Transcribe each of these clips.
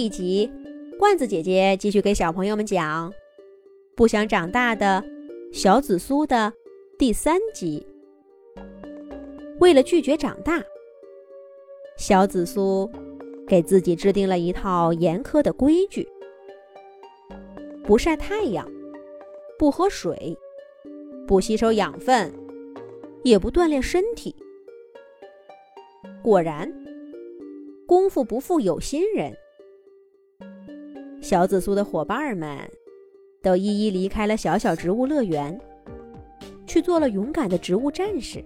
一集，罐子姐姐继续给小朋友们讲《不想长大的小紫苏》的第三集。为了拒绝长大，小紫苏给自己制定了一套严苛的规矩：不晒太阳，不喝水，不吸收养分，也不锻炼身体。果然，功夫不负有心人。小紫苏的伙伴们都一一离开了小小植物乐园，去做了勇敢的植物战士。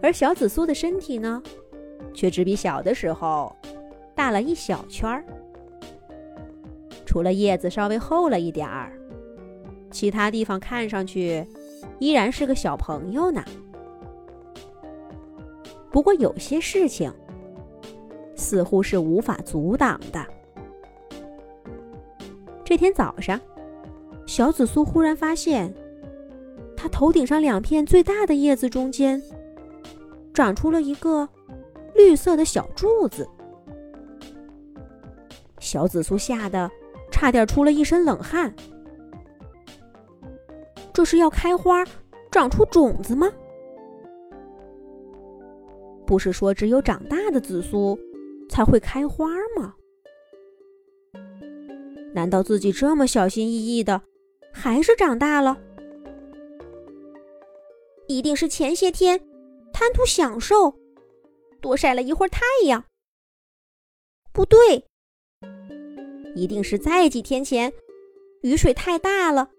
而小紫苏的身体呢，却只比小的时候大了一小圈儿。除了叶子稍微厚了一点儿，其他地方看上去依然是个小朋友呢。不过有些事情似乎是无法阻挡的。这天早上，小紫苏忽然发现，它头顶上两片最大的叶子中间长出了一个绿色的小柱子。小紫苏吓得差点出了一身冷汗。这是要开花、长出种子吗？不是说只有长大的紫苏才会开花吗？难道自己这么小心翼翼的，还是长大了？一定是前些天贪图享受，多晒了一会儿太阳。不对，一定是在几天前雨水太大了，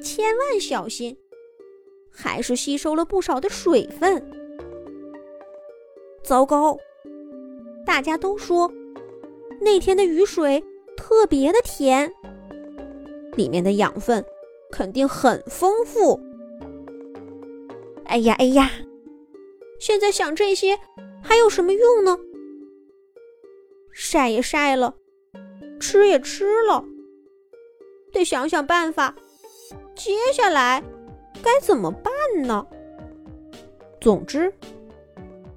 千万小心，还是吸收了不少的水分。糟糕！大家都说那天的雨水特别的甜，里面的养分肯定很丰富。哎呀哎呀！现在想这些还有什么用呢？晒也晒了，吃也吃了，得想想办法。接下来该怎么办呢？总之。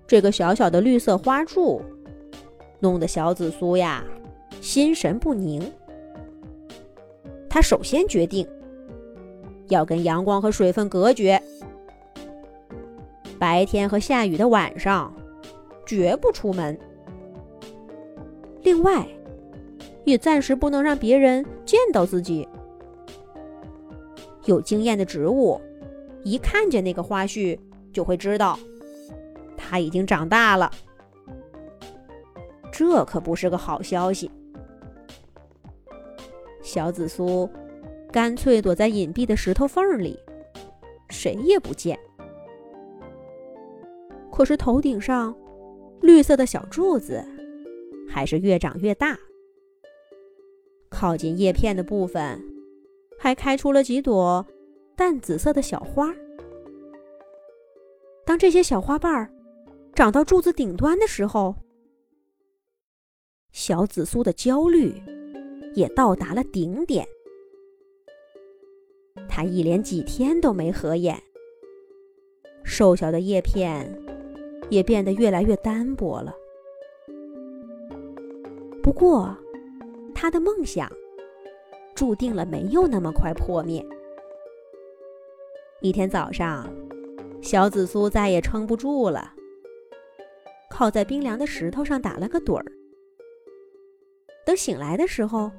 这个小小的绿色花柱，弄得小紫苏呀心神不宁。他首先决定要跟阳光和水分隔绝，白天和下雨的晚上绝不出门。另外，也暂时不能让别人见到自己。有经验的植物，一看见那个花絮，就会知道。它已经长大了，这可不是个好消息。小紫苏干脆躲在隐蔽的石头缝里，谁也不见。可是头顶上绿色的小柱子还是越长越大，靠近叶片的部分还开出了几朵淡紫色的小花。当这些小花瓣儿。长到柱子顶端的时候，小紫苏的焦虑也到达了顶点。它一连几天都没合眼，瘦小的叶片也变得越来越单薄了。不过，他的梦想注定了没有那么快破灭。一天早上，小紫苏再也撑不住了。靠在冰凉的石头上打了个盹儿。等醒来的时候，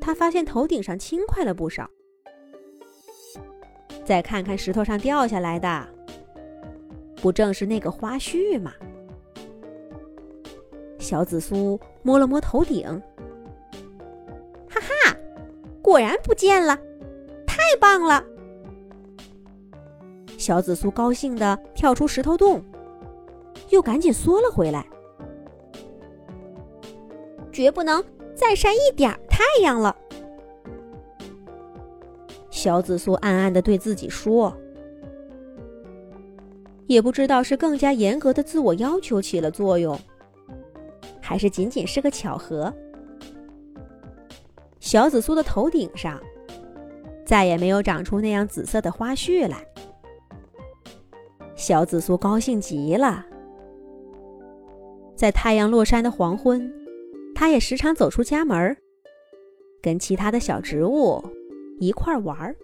他发现头顶上轻快了不少。再看看石头上掉下来的，不正是那个花絮吗？小紫苏摸了摸头顶，哈哈，果然不见了，太棒了！小紫苏高兴地跳出石头洞。又赶紧缩了回来，绝不能再晒一点太阳了。小紫苏暗暗的对自己说，也不知道是更加严格的自我要求起了作用，还是仅仅是个巧合。小紫苏的头顶上再也没有长出那样紫色的花絮来，小紫苏高兴极了。在太阳落山的黄昏，他也时常走出家门，跟其他的小植物一块儿玩儿。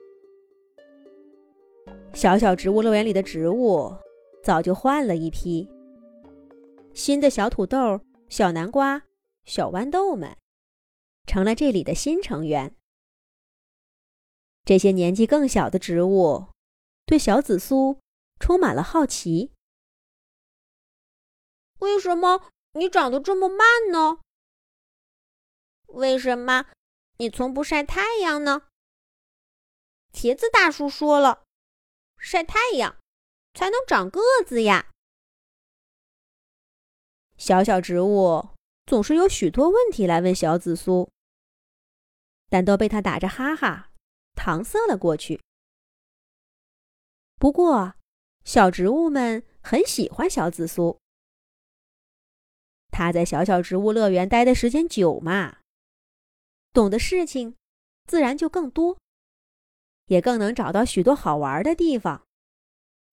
小小植物乐园里的植物早就换了一批，新的小土豆、小南瓜、小豌豆们成了这里的新成员。这些年纪更小的植物对小紫苏充满了好奇。为什么你长得这么慢呢？为什么你从不晒太阳呢？茄子大叔说了。晒太阳才能长个子呀！小小植物总是有许多问题来问小紫苏，但都被他打着哈哈搪塞了过去。不过，小植物们很喜欢小紫苏。他在小小植物乐园待的时间久嘛，懂的事情自然就更多。也更能找到许多好玩的地方，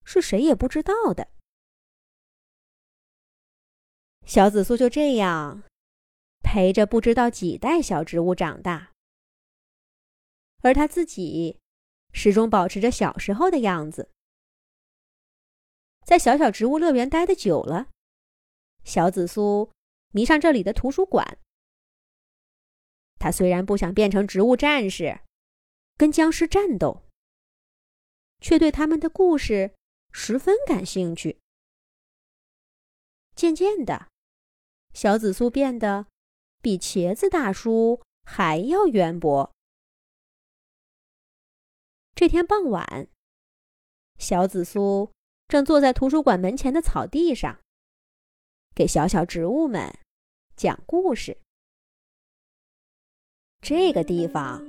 是谁也不知道的。小紫苏就这样陪着不知道几代小植物长大，而他自己始终保持着小时候的样子。在小小植物乐园待的久了，小紫苏迷上这里的图书馆。他虽然不想变成植物战士。跟僵尸战斗，却对他们的故事十分感兴趣。渐渐的，小紫苏变得比茄子大叔还要渊博。这天傍晚，小紫苏正坐在图书馆门前的草地上，给小小植物们讲故事。这个地方。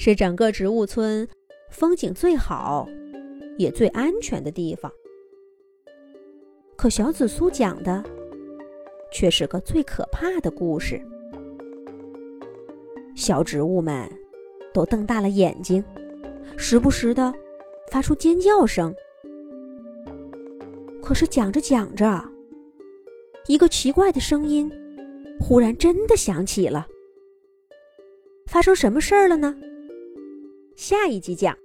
是整个植物村风景最好、也最安全的地方。可小紫苏讲的却是个最可怕的故事。小植物们都瞪大了眼睛，时不时的发出尖叫声。可是讲着讲着，一个奇怪的声音忽然真的响起了。发生什么事儿了呢？下一集讲。